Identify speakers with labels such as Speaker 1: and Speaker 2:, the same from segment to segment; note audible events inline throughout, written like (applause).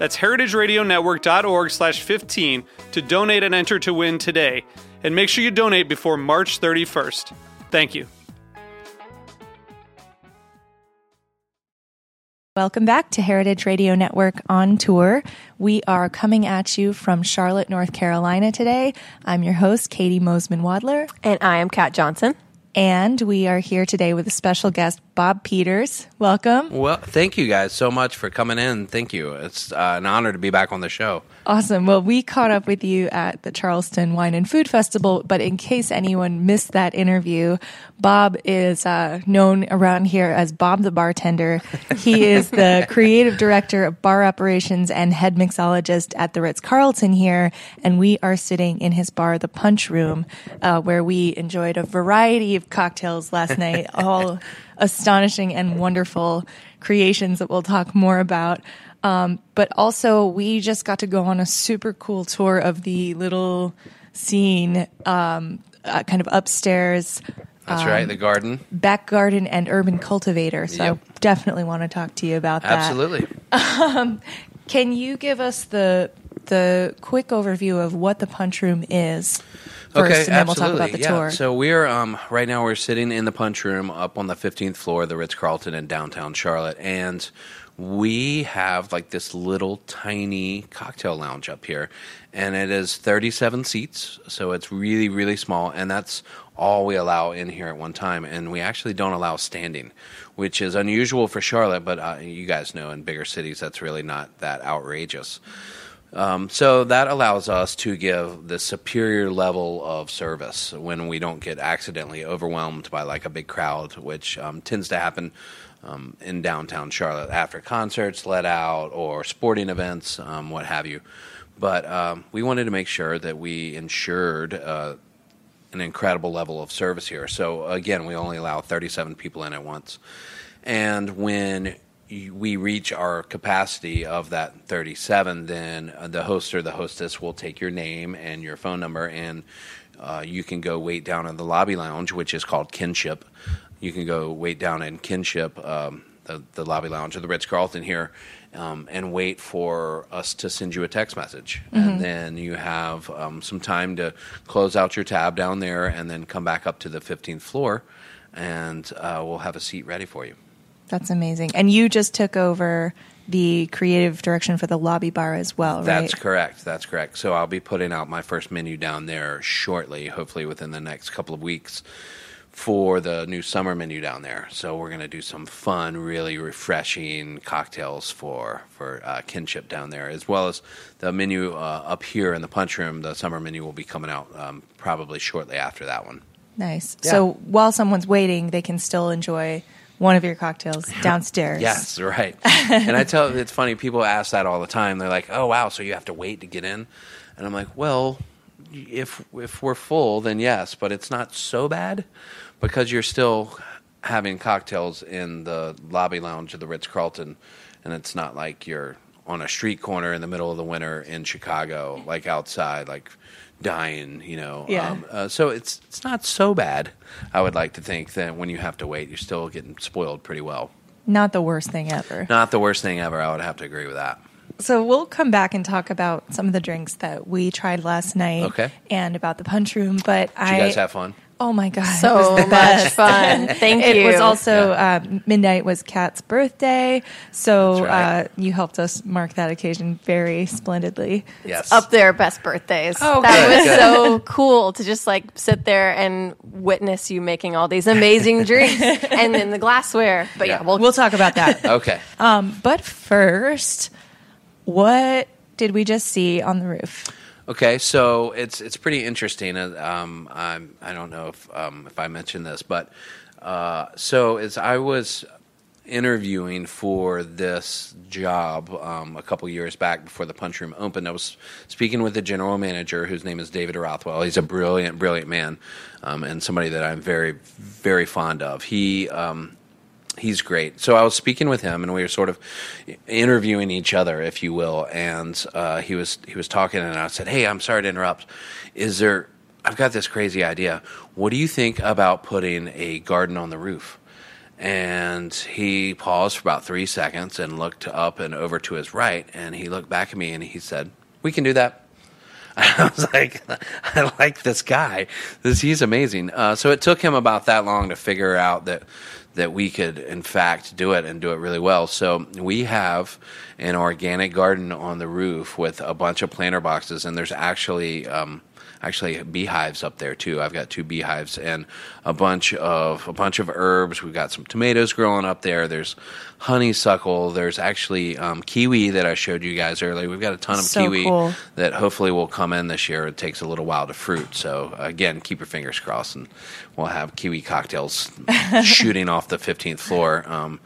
Speaker 1: That's heritageradionetwork.org slash 15 to donate and enter to win today. And make sure you donate before March 31st. Thank you.
Speaker 2: Welcome back to Heritage Radio Network on tour. We are coming at you from Charlotte, North Carolina today. I'm your host, Caity Moseman Wadler.
Speaker 3: And I am Kat Johnson.
Speaker 2: And we are here today with a special guest, Bob Peters. Welcome.
Speaker 4: Well, thank you guys so much for coming in. Thank you. It's uh, an honor to be back on the show.
Speaker 2: Awesome. Well, we caught up with you at the Charleston Wine and Food Festival, but in case anyone missed that interview, Bob is uh, known around here as Bob the Bartender. He is the (laughs) creative director of bar operations and head mixologist at the Ritz Carlton here, and we are sitting in his bar, the Punch Room, uh, where we enjoyed a variety of cocktails last night, all (laughs) astonishing and wonderful creations that we'll talk more about. Um, but also, we just got to go on a super cool tour of the little scene, um, uh, kind of upstairs.
Speaker 4: That's um, right, the garden,
Speaker 2: back garden, and urban cultivator. So yep. I definitely want to talk to you about that.
Speaker 4: Absolutely.
Speaker 2: Um, can you give us the the quick overview of what the punch room is? First,
Speaker 4: okay,
Speaker 2: and then
Speaker 4: absolutely.
Speaker 2: we'll talk about the
Speaker 4: yeah.
Speaker 2: tour.
Speaker 4: So we're um, right now we're sitting in the punch room up on the 15th floor of the Ritz Carlton in downtown Charlotte, and we have like this little tiny cocktail lounge up here and it is 37 seats so it's really really small and that's all we allow in here at one time and we actually don't allow standing which is unusual for charlotte but uh, you guys know in bigger cities that's really not that outrageous um, so that allows us to give the superior level of service when we don't get accidentally overwhelmed by like a big crowd, which um, tends to happen um, in downtown Charlotte after concerts let out or sporting events, um, what have you. But um, we wanted to make sure that we ensured uh, an incredible level of service here. So again, we only allow 37 people in at once. And when we reach our capacity of that 37, then the host or the hostess will take your name and your phone number, and uh, you can go wait down in the lobby lounge, which is called Kinship you can go wait down in Kinship, um, the, the, lobby lounge of the Ritz Carlton here, um, and wait for us to send you a text message. Mm-hmm. And then you have um, some time to close out your tab down there and then come back up to the 15th floor, and uh, we'll have a seat ready for you.
Speaker 2: That's amazing. And you just took over the creative direction for the lobby bar as well, right?
Speaker 4: That's correct. That's correct. So I'll be putting out my first menu down there shortly, hopefully within the next couple of weeks for the new summer menu down there. So we're going to do some fun, really refreshing cocktails for for uh, kinship down there, as well as the menu uh, up here in the punch room. The summer menu will be coming out um, probably shortly after that one.
Speaker 2: Nice. Yeah. So while someone's waiting, they can still enjoy one of your cocktails (laughs) downstairs.
Speaker 4: yes, right. and I tell it's funny. People ask that all the time. They're like, "Oh wow, so you have to wait to get in?" And I'm like, "Well." if if we're full, then yes, but it's not so bad because you're still having cocktails in the lobby lounge of the Ritz Carlton, and it's not like you're on a street corner in the middle of the winter in Chicago, like outside, like dying, you know.
Speaker 2: Yeah.
Speaker 4: Um, uh, so it's it's not so bad. I would like to think that when you have to wait, you're still getting spoiled pretty well.
Speaker 2: Not the worst thing ever.
Speaker 4: Not the worst thing ever. I would have to agree with that.
Speaker 2: So we'll come back and talk about some of the drinks that we tried last night.
Speaker 4: Okay.
Speaker 2: And about the punch room. But
Speaker 4: Did
Speaker 2: I
Speaker 4: you guys have fun?
Speaker 2: Oh my god! it
Speaker 3: So
Speaker 2: was
Speaker 3: much fun. (laughs) Thank
Speaker 2: it
Speaker 3: you.
Speaker 2: It was also uh, midnight was Kat's birthday, so
Speaker 4: right.
Speaker 2: uh, you helped us mark that occasion very splendidly.
Speaker 4: Yes.
Speaker 3: up there best birthdays.
Speaker 2: Oh,
Speaker 3: that
Speaker 4: good,
Speaker 3: was
Speaker 4: good.
Speaker 3: so (laughs) cool to just like sit there and witness you making all these amazing (laughs) drinks and then the glassware. But yeah,
Speaker 4: Yeah.
Speaker 3: we'll,
Speaker 2: We'll talk about that.
Speaker 4: Okay.
Speaker 2: um, but first, what did we just see on the roof?
Speaker 4: Okay, so it's it's pretty interesting. Uh, Um, I'm, I don't know if um, if I mentioned this, but uh, so as I was interviewing for this job um, a couple years back before the punch room opened, I was speaking with the general manager, whose name is David Rothwell. He's a brilliant, brilliant man, um, and somebody that I'm very, very fond of. He um, he's great. So I was speaking with him, and we were sort of interviewing each other, if you will. And uh, he was he was talking, and I said, "Hey, I'm sorry to interrupt. Is there? I've got this crazy idea. What do you think about putting a garden on the roof?" And he paused for about three seconds and looked up and over to his right, and he looked back at me and he said, "We can do that." (laughs) I was like, (laughs) I like this guy. This he's amazing. Uh, so it took him about that long to figure out that that we could, in fact, do it and do it really well. So we have an organic garden on the roof with a bunch of planter boxes, and there's actually. Um, Actually, beehives up there too. I've got two beehives and a bunch of a bunch of herbs. We've got some tomatoes growing up there. There's honeysuckle. There's actually um, kiwi that I showed you guys earlier. We've got a ton of
Speaker 2: So
Speaker 4: kiwi
Speaker 2: cool.
Speaker 4: that hopefully will come in this year. It takes a little while to fruit. So again, keep your fingers crossed, and we'll have kiwi cocktails (laughs) shooting off the 15th floor, um,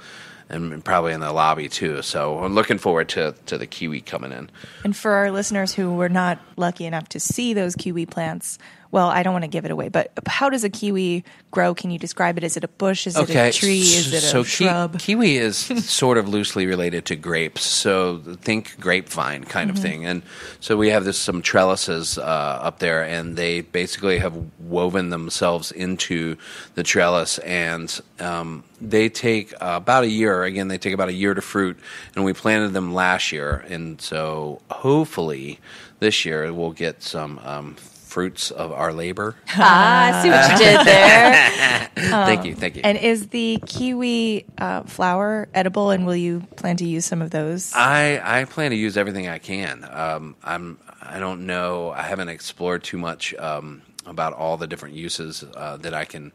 Speaker 4: and probably in the lobby too. So I'm looking forward to to the kiwi coming in.
Speaker 2: And for our listeners who were not lucky enough to see those kiwi plants, well, I don't want to give it away, but how does a kiwi grow? Can you describe it? Is it a bush? Is it a tree? Is it a
Speaker 4: so ki-
Speaker 2: shrub?
Speaker 4: kiwi is (laughs) sort of loosely related to grapes. So think grapevine kind
Speaker 2: Mm-hmm.
Speaker 4: of thing. And so we have this some trellises uh, up there, and they basically have woven themselves into the trellis, and um, they take uh, about a year. Again, they take about a year to fruit, and we planted them last year, and so hopefully this year we'll get some. Um, Fruits of our labor. (laughs)
Speaker 3: ah, I see what you did there. (laughs)
Speaker 4: thank you, thank you.
Speaker 2: And is the kiwi uh, flower edible? And will you plan to use some of those?
Speaker 4: I I plan to use everything I can. Um, I'm I don't know. I haven't explored too much um, about all the different uses uh, that I can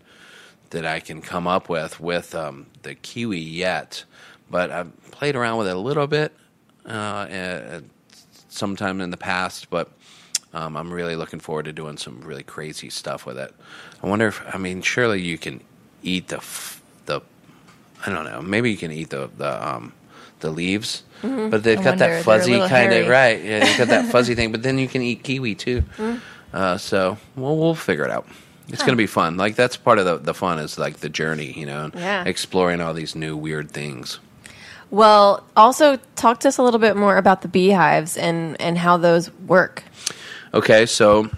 Speaker 4: that I can come up with with um, the kiwi yet, but I've played around with it a little bit uh, uh, sometime in the past, but. Um, I'm really looking forward to doing some really crazy stuff with it. I wonder if I mean, surely you can eat the f- the I don't know. Maybe you can eat the the um, the leaves, but they've
Speaker 2: I
Speaker 4: got
Speaker 2: wonder,
Speaker 4: that fuzzy kind of right. Yeah, they've got that (laughs) fuzzy thing. But then you can eat kiwi too. Uh, so we'll we'll figure it out. It's going to be fun. Like that's part of the the fun is like the journey, you know,
Speaker 3: Yeah.
Speaker 4: exploring all these new weird things.
Speaker 3: Well, also talk to us a little bit more about the beehives and and how those work.
Speaker 4: Okay, so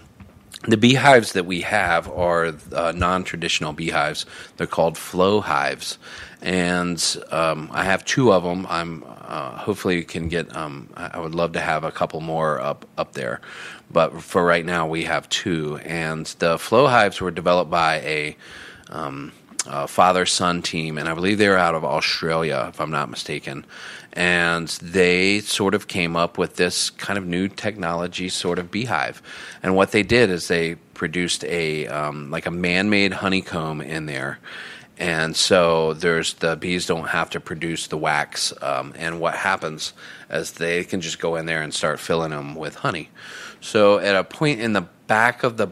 Speaker 4: the beehives that we have are uh, non-traditional beehives. They're called flow hives, and um, I have two of them. I'm uh, hopefully can get. Um, I would love to have a couple more up up there, but for right now we have two. And the flow hives were developed by a um, uh, father son team, and I believe they're out of Australia, if I'm not mistaken. And they sort of came up with this kind of new technology sort of beehive. And what they did is they produced a um, like a man-made honeycomb in there. And so there's the bees don't have to produce the wax, um, and what happens is they can just go in there and start filling them with honey. So at a point in the back of the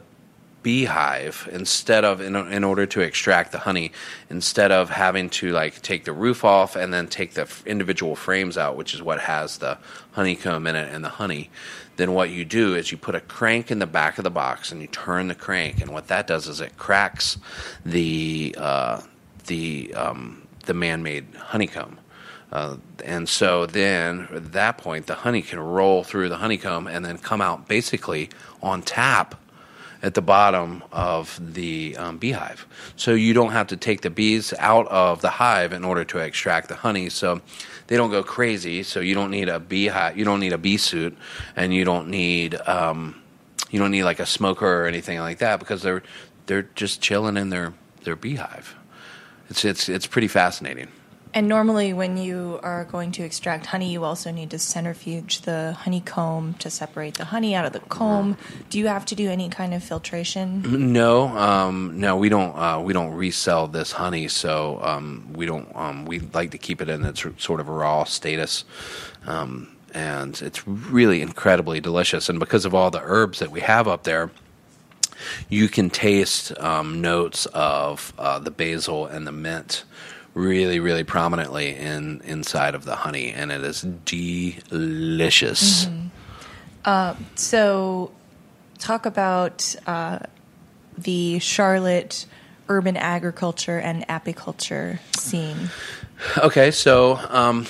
Speaker 4: beehive instead of in, in order to extract the honey instead of having to like take the roof off and then take the f- individual frames out which is what has the honeycomb in it and the honey then what you do is you put a crank in the back of the box and you turn the crank and what that does is it cracks the uh, the um, the man-made honeycomb. Uh, and so then at that point the honey can roll through the honeycomb and then come out basically on tap at the bottom of the um, beehive. So you don't have to take the bees out of the hive in order to extract the honey. So they don't go crazy. So you don't need a beehive. You don't need a bee suit, and you don't need um, you don't need like a smoker or anything like that because they're they're just chilling in their their beehive. It's it's it's pretty fascinating.
Speaker 2: And normally, when you are going to extract honey, you also need to centrifuge the honeycomb to separate the honey out of the comb. Do you have to do any kind of filtration? (clears throat)
Speaker 4: No, um, no, we don't. Uh, we don't resell this honey, so um, we don't. Um, we like to keep it in its sort of raw status, um, and it's really incredibly delicious. And because of all the herbs that we have up there, you can taste um, notes of uh, the basil and the mint really, really prominently in inside of the honey, and it is delicious.
Speaker 2: So, talk about uh, the Charlotte urban agriculture and apiculture scene.
Speaker 4: Okay, so um,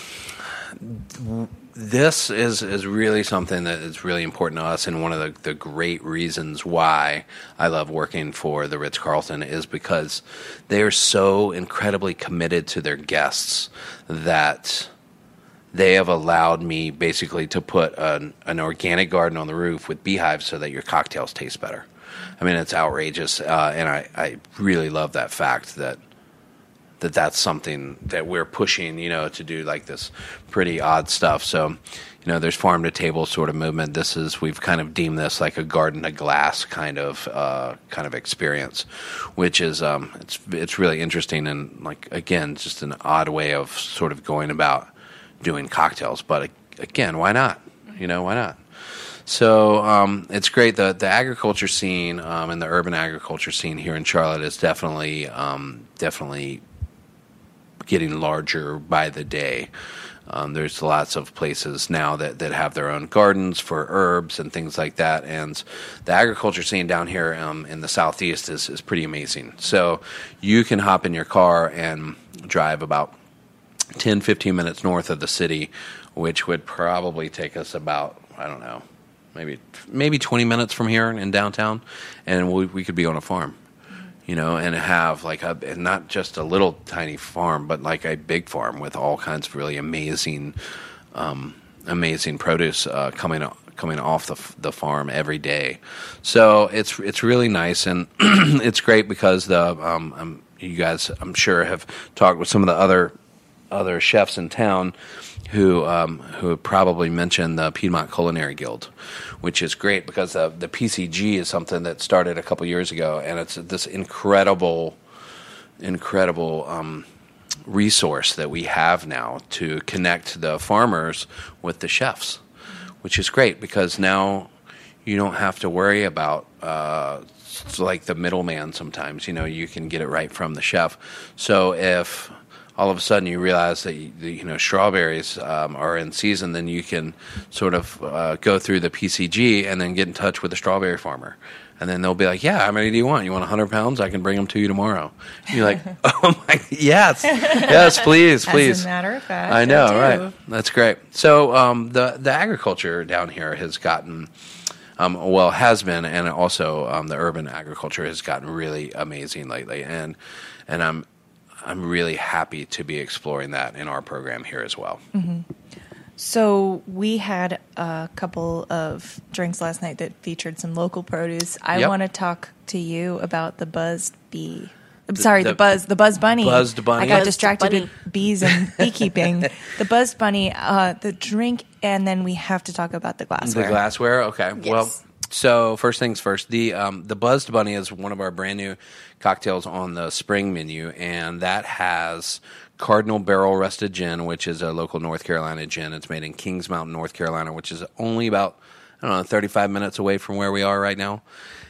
Speaker 4: this is is really something that is really important to us, and one of the, the great reasons why I love working for the Ritz Carlton is because they are so incredibly committed to their guests that they have allowed me basically to put an, an organic garden on the roof with beehives so that your cocktails taste better. I mean, it's outrageous, uh, and I, I really love that fact that that that's something that we're pushing, you know, to do like this pretty odd stuff. So, you know, there's farm to table sort of movement. This is we've kind of deemed this like a garden to glass kind of uh, kind of experience, which is um, it's it's really interesting and like again just an odd way of sort of going about doing cocktails. But again, why not? You know, why not? So um, it's great. The the agriculture scene um, and the urban agriculture scene here in Charlotte is definitely um, definitely getting larger by the day. Um, there's lots of places now that, that have their own gardens for herbs and things like that. And the agriculture scene down here um, in the southeast is, is pretty amazing. So you can hop in your car and drive about 10, 15 minutes north of the city, which would probably take us about, I don't know, maybe maybe 20 minutes from here in downtown, and we, we could be on a farm you know, and have like a and not just a little tiny farm, but like a big farm with all kinds of really amazing, um, amazing produce uh, coming coming off the the farm every day. So it's it's really nice and (clears throat) it's great because the um, um, you guys I'm sure have talked with some of the other other chefs in town who um, who probably mentioned the Piedmont Culinary Guild, which is great because uh, the PCG is something that started a couple years ago, and it's this incredible, incredible um, resource that we have now to connect the farmers with the chefs, which is great because now you don't have to worry about uh, like the middleman. Sometimes you know you can get it right from the chef. So if all of a sudden you realize that you, know strawberries um, are in season, then you can sort of uh, go through the PCG and then get in touch with the strawberry farmer. And then they'll be like, "Yeah, how many do you want? You want 100 pounds? I can bring them to you tomorrow." And you're like, (laughs) "Oh my, yes, yes, please, please."
Speaker 2: As a matter of fact,
Speaker 4: I know,
Speaker 2: do.
Speaker 4: right? That's great. So um, the the agriculture down here has gotten. Um, well, has been, and also um, the urban agriculture has gotten really amazing lately, and and I'm I'm really happy to be exploring that in our program here as well.
Speaker 2: So we had a couple of drinks last night that featured some local produce. I
Speaker 4: Yep.
Speaker 2: want to talk to you about the buzzed bee. I'm sorry, the,
Speaker 4: the
Speaker 2: buzz, the buzzed bunny.
Speaker 4: buzzed bunny?
Speaker 2: I got
Speaker 3: Buzzed
Speaker 2: distracted
Speaker 3: bunny.
Speaker 2: with bees and (laughs) beekeeping. the buzzed bunny, uh, the drink, and then we have to talk about the glassware.
Speaker 4: The glassware, okay.
Speaker 3: Yes.
Speaker 4: Well, so first things first, the um, the buzzed bunny is one of our brand new cocktails on the spring menu, and that has Cardinal Barrel Rested Gin, which is a local North Carolina gin. It's made in Kings Mountain, North Carolina, which is only about I don't know, 35 minutes away from where we are right now.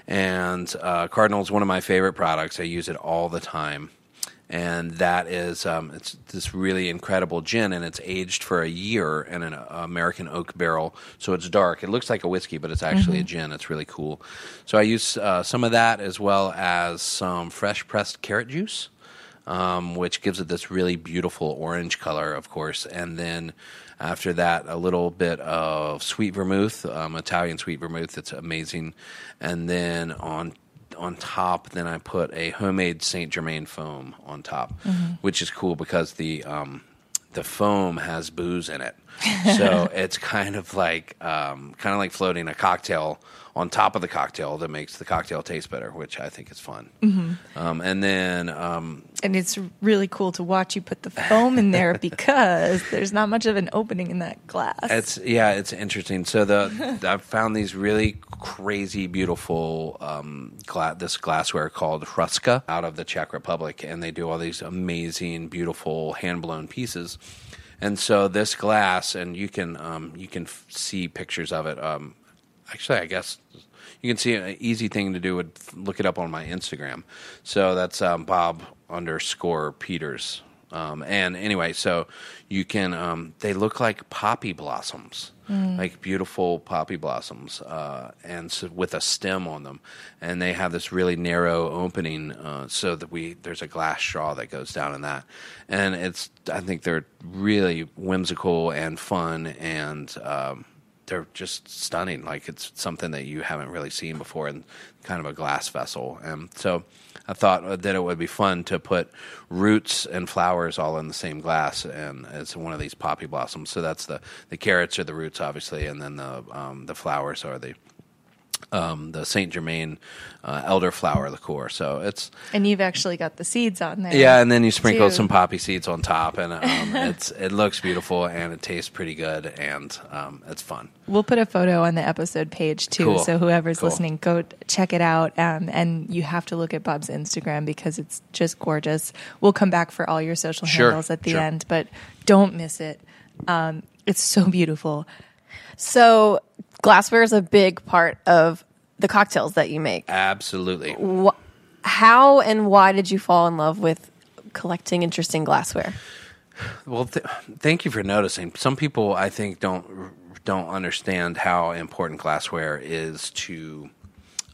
Speaker 4: And uh, Cardinal is one of my favorite products. I use it all the time and that is um, it's this really incredible gin, and it's aged for a year in an American oak barrel, so it's dark. It looks like a whiskey, but it's actually a gin. It's really cool. So I use uh, some of that as well as some fresh pressed carrot juice. Um, which gives it this really beautiful orange color, of course. And then after that, a little bit of sweet vermouth, um, Italian sweet vermouth. It's amazing. And then on on top, then I put a homemade Saint Germain foam on top, which is cool because the um, the foam has booze in it, so it's kind of like um, kind of like floating a cocktail on top of the cocktail that makes the cocktail taste better, which I think is fun.
Speaker 2: Mm-hmm.
Speaker 4: Um, and then um,
Speaker 2: And it's really cool to watch you put the foam in there (laughs) because there's not much of an opening in that glass.
Speaker 4: It's yeah, it's interesting. So the (laughs) I've found these really crazy, beautiful um, gla- this glassware called Hruska out of the Czech Republic, and they do all these amazing, beautiful hand blown pieces. And so this glass, and you can um, you can f- see pictures of it. Um, actually, I guess you can see an easy thing to do would look it up on my Instagram. So that's um, Bob underscore Peters. Um, and anyway, so you can um, they look like poppy blossoms, like beautiful poppy blossoms, uh, and so with a stem on them, and they have this really narrow opening uh, so that we there's a glass straw that goes down in that, and it's I think they're really whimsical and fun and. Um, they're just stunning. Like it's something that you haven't really seen before in kind of a glass vessel. And so I thought that it would be fun to put roots and flowers all in the same glass, and it's one of these poppy blossoms. So that's the the carrots are the roots, obviously, and then the um, the flowers are the um, the Saint Germain uh, elderflower liqueur. So it's
Speaker 2: and you've actually got the seeds on there.
Speaker 4: yeah, and then you sprinkle
Speaker 2: too.
Speaker 4: some poppy seeds on top, and um, (laughs) it's it looks beautiful and it tastes pretty good, and um, it's fun.
Speaker 2: We'll put a photo on the episode page too,
Speaker 4: Cool.
Speaker 2: so whoever's
Speaker 4: Cool.
Speaker 2: listening, go check it out. Um, and you have to look at Bob's Instagram because it's just gorgeous. We'll come back for all your social
Speaker 4: Sure,
Speaker 2: handles at the
Speaker 4: sure.
Speaker 2: end, but don't miss it. Um, it's so beautiful.
Speaker 3: So glassware is a big part of the cocktails that you make.
Speaker 4: Absolutely.
Speaker 3: Wh- How and why did you fall in love with collecting interesting glassware?
Speaker 4: Well, th- thank you for noticing. Some people, I think, don't don't understand how important glassware is to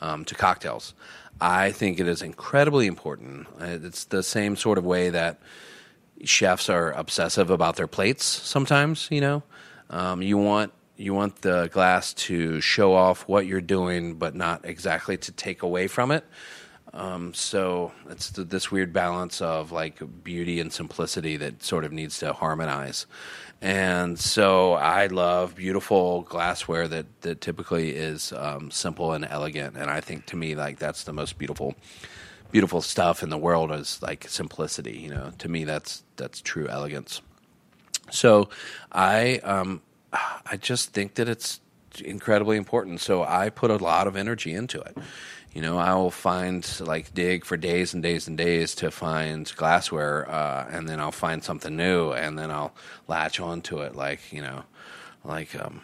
Speaker 4: um, to cocktails. I think it is incredibly important. Uh, It's the same sort of way that chefs are obsessive about their plates. Sometimes, you know, um, you want you want the glass to show off what you're doing, but not exactly to take away from it. Um, so it's th- this weird balance of like beauty and simplicity that sort of needs to harmonize. And so I love beautiful glassware that, that typically is um, simple and elegant. And I think to me, like that's the most beautiful, beautiful stuff in the world is like simplicity. You know, to me, that's that's true elegance. So I um, (sighs) I just think that it's incredibly important. So I put a lot of energy into it. You know, I will find like dig for days and days and days to find glassware, uh, and then I'll find something new, and then I'll latch onto it like you know, like um,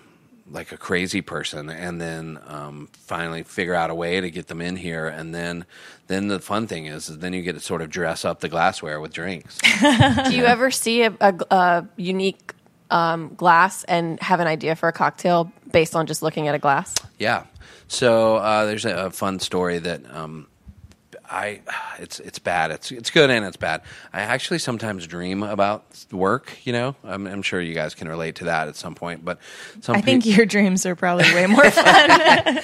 Speaker 4: like a crazy person, and then um, finally figure out a way to get them in here, and then then the fun thing is, is then you get to sort of dress up the glassware with drinks. (laughs)
Speaker 3: Do you ever see a, a, a unique um, glass and have an idea for a cocktail based on just looking at a glass?
Speaker 4: Yeah. So uh, there's a, a fun story that um, I it's it's bad. It's it's good and it's bad. I actually sometimes dream about work. You know, I'm, I'm sure you guys can relate to that at some point. But some
Speaker 2: I think your dreams are probably way more (laughs) fun.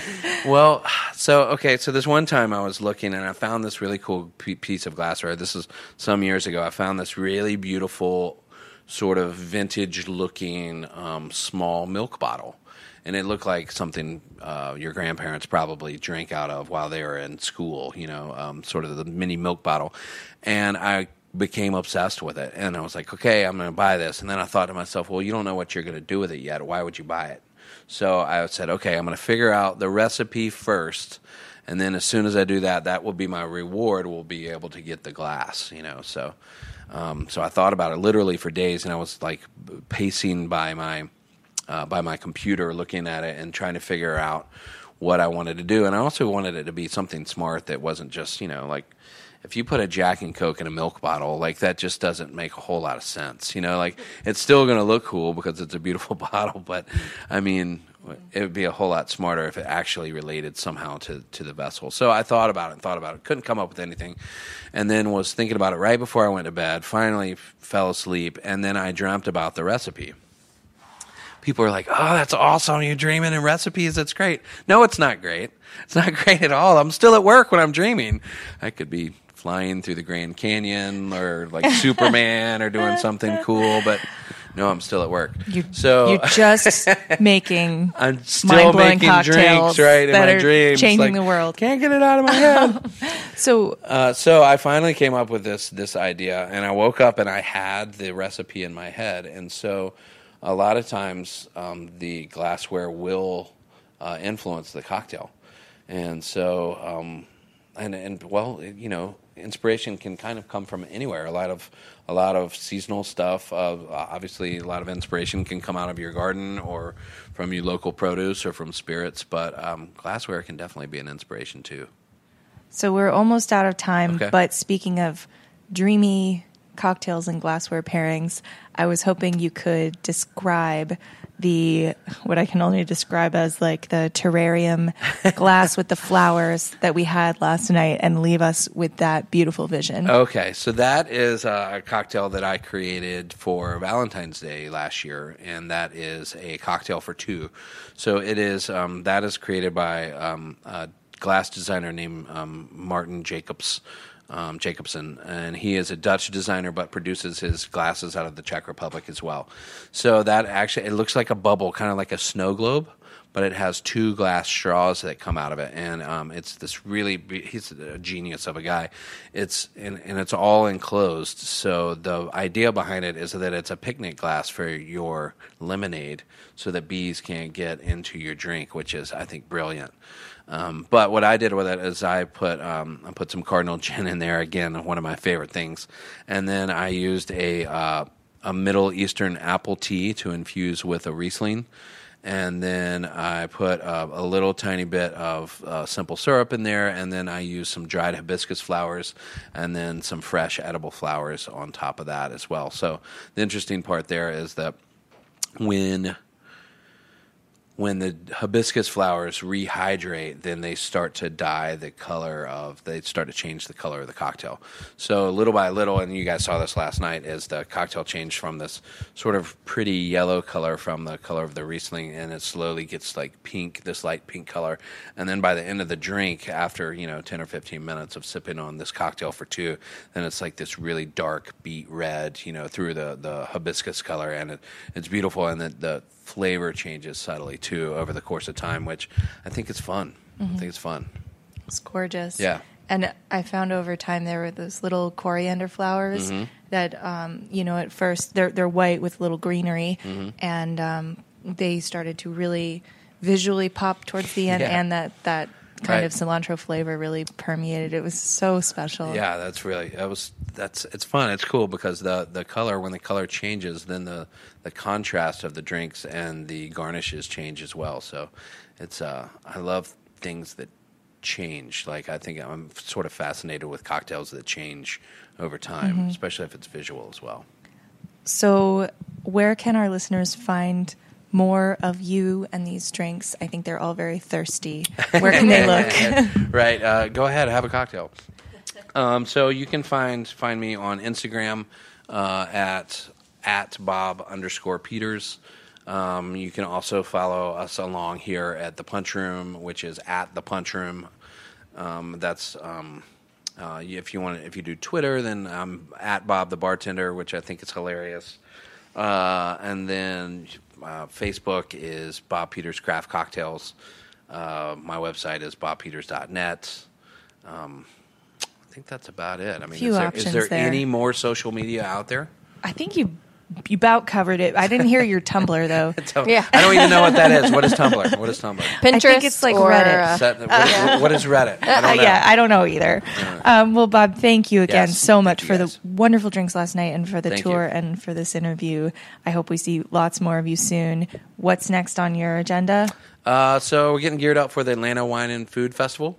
Speaker 4: well, so okay, so this one time I was looking and I found this really cool p- piece of glassware. This is some years ago. I found this really beautiful, sort of vintage-looking um, small milk bottle, and it looked like something uh, your grandparents probably drank out of while they were in school. You know, um, sort of the mini milk bottle, and I became obsessed with it. And I was like, okay, I'm going to buy this. And then I thought to myself, well, you don't know what you're going to do with it yet. Why would you buy it? So I said, okay, I'm going to figure out the recipe first, and then as soon as I do that, that will be my reward. We'll be able to get the glass, you know. So, um, so I thought about it literally for days, and I was like pacing by my uh, by my computer, looking at it and trying to figure out what I wanted to do. And I also wanted it to be something smart that wasn't just, you know, like if you put a Jack and Coke in a milk bottle, like that just doesn't make a whole lot of sense. You know, like it's still going to look cool because it's a beautiful (laughs) bottle, but I mean, it would be a whole lot smarter if it actually related somehow to, to the vessel. So I thought about it and thought about it, couldn't come up with anything, and then was thinking about it right before I went to bed. Finally, fell asleep, and then I dreamt about the recipe people are like, "Oh, that's awesome! You're dreaming in recipes. That's great." No, it's not great. It's not (laughs) great at all. I'm still at work when I'm dreaming. I could be flying through the Grand Canyon or like Superman or doing something cool, but No, I'm still at work.
Speaker 2: You,
Speaker 4: so
Speaker 2: you're just (laughs) making
Speaker 4: I'm still making drinks, right? In my dreams,
Speaker 2: changing
Speaker 4: Like,
Speaker 2: the world.
Speaker 4: Can't get it out of my head. (laughs)
Speaker 2: so
Speaker 4: uh, so I finally came up with this this idea, and I woke up and I had the recipe in my head, and so a lot of times um, the glassware will uh, influence the cocktail, and so um, and and well, you know, inspiration can kind of come from anywhere. A lot of a lot of seasonal stuff. Uh, obviously, a lot of inspiration can come out of your garden or from your local produce or from spirits, but um, glassware can definitely be an inspiration too.
Speaker 2: So we're almost out of time.
Speaker 4: Okay.
Speaker 2: But speaking of dreamy cocktails and glassware pairings, I was hoping you could describe the what I can only describe as like the terrarium (laughs) glass with the flowers that we had last night and leave us with that beautiful vision.
Speaker 4: Okay, so that is a cocktail that I created for Valentine's Day last year, and that is a cocktail for two. So it is um, that is created by um, a glass designer named um, Martin Jacobs. Um, Jacobson, and he is a Dutch designer, but produces his glasses out of the Czech Republic as well. So that actually it looks like a bubble, kind of like a snow globe, but it has two glass straws that come out of it, and um, it's this really he's a genius of a guy. It's and, and it's all enclosed. So the idea behind it is that it's a picnic glass for your lemonade, so that bees can't get into your drink, which is I think brilliant. Um, but what I did with it is I put um, I put some Cardinal (laughs) gin in there again, one of my favorite things, and then I used a uh, a Middle Eastern apple tea to infuse with a Riesling, and then I put uh, a little tiny bit of uh, simple syrup in there, and then I used some dried hibiscus flowers, and then some fresh edible flowers on top of that as well. So the interesting part there is that when when the hibiscus flowers rehydrate, then they start to dye the color of, they start to change the color of the cocktail. So little by little, and you guys saw this last night, is the cocktail changed from this sort of pretty yellow color from the color of the Riesling, and it slowly gets like pink, this light pink color. And then by the end of the drink, after, you know, 10 or 15 minutes of sipping on this cocktail for two, then it's like this really dark beet red, you know, through the, the hibiscus color, and it, it's beautiful, and the, the flavor changes subtly too over the course of time, which I think is fun. I think it's fun.
Speaker 2: It's gorgeous.
Speaker 4: Yeah.
Speaker 2: And I found over time there were those little coriander flowers
Speaker 4: Mm-hmm.
Speaker 2: that, um, you know, at first they're they're white with little greenery,
Speaker 4: Mm-hmm.
Speaker 2: and um, they started to really visually pop towards the end, (laughs)
Speaker 4: Yeah.
Speaker 2: and that that kind
Speaker 4: Right.
Speaker 2: of cilantro flavor really permeated. It was so special.
Speaker 4: Yeah, that's really that was that's it's fun. It's cool because the the color when the color changes, then the the contrast of the drinks and the garnishes change as well. So it's uh I love things that change. Like I think I'm sort of fascinated with cocktails that change over time, especially if it's visual as well.
Speaker 2: So, where can our listeners find more of you and these drinks? I think they're all very thirsty. Where can they (laughs) look?
Speaker 4: right. Uh, go ahead, have a cocktail. Um, so you can find find me on Instagram uh, at at Bob underscore Peters. Um, you can also follow us along here at the Punch Room, which is at the Punch Room. Um, that's um, uh, if you want. If you do Twitter, then I'm at Bob the Bartender, which I think is hilarious. Uh, and then uh, Facebook is Bob Peters Craft Cocktails. Uh, my website is bobpeters.net. Um, think that's about it. I mean,
Speaker 2: Few
Speaker 4: is there, is
Speaker 2: options
Speaker 4: there
Speaker 2: there.
Speaker 4: any more social media out there?
Speaker 2: I think you you about covered it. I didn't hear your Tumblr though. (laughs)
Speaker 4: Tell-
Speaker 3: Yeah.
Speaker 4: I don't even know what that is. What is Tumblr? What is Tumblr? (laughs)
Speaker 3: Pinterest.
Speaker 2: think it's like
Speaker 3: or,
Speaker 2: Reddit.
Speaker 3: uh,
Speaker 4: Is that- what, is, what is Reddit? I don't (laughs) know.
Speaker 2: yeah, I don't know either. Um, well, Bob, thank you again
Speaker 4: Yes,
Speaker 2: so much
Speaker 4: you
Speaker 2: for
Speaker 4: guys.
Speaker 2: the wonderful drinks last night and for the
Speaker 4: Thank
Speaker 2: tour
Speaker 4: you.
Speaker 2: and for this interview. I hope we see lots more of you soon. What's next on your agenda?
Speaker 4: Uh, so we're getting geared up for the Atlanta Wine and Food Festival,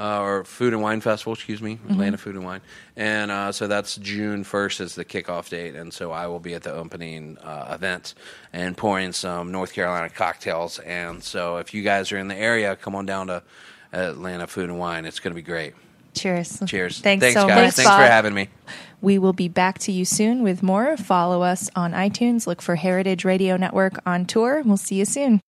Speaker 4: uh, or Food and Wine Festival, excuse me, Atlanta Food and Wine, and uh, so that's June first is the kickoff date, and so I will be at the opening uh, event and pouring some North Carolina cocktails, and so if you guys are in the area, come on down to Atlanta Food and Wine. It's going to be great.
Speaker 2: Cheers.
Speaker 4: Cheers.
Speaker 2: Thanks,
Speaker 4: Thanks
Speaker 2: so
Speaker 4: guys.
Speaker 2: much.
Speaker 4: Thanks for having me.
Speaker 2: We will be back to you soon with more. Follow us on iTunes. Look for Heritage Radio Network on tour. We'll see you soon.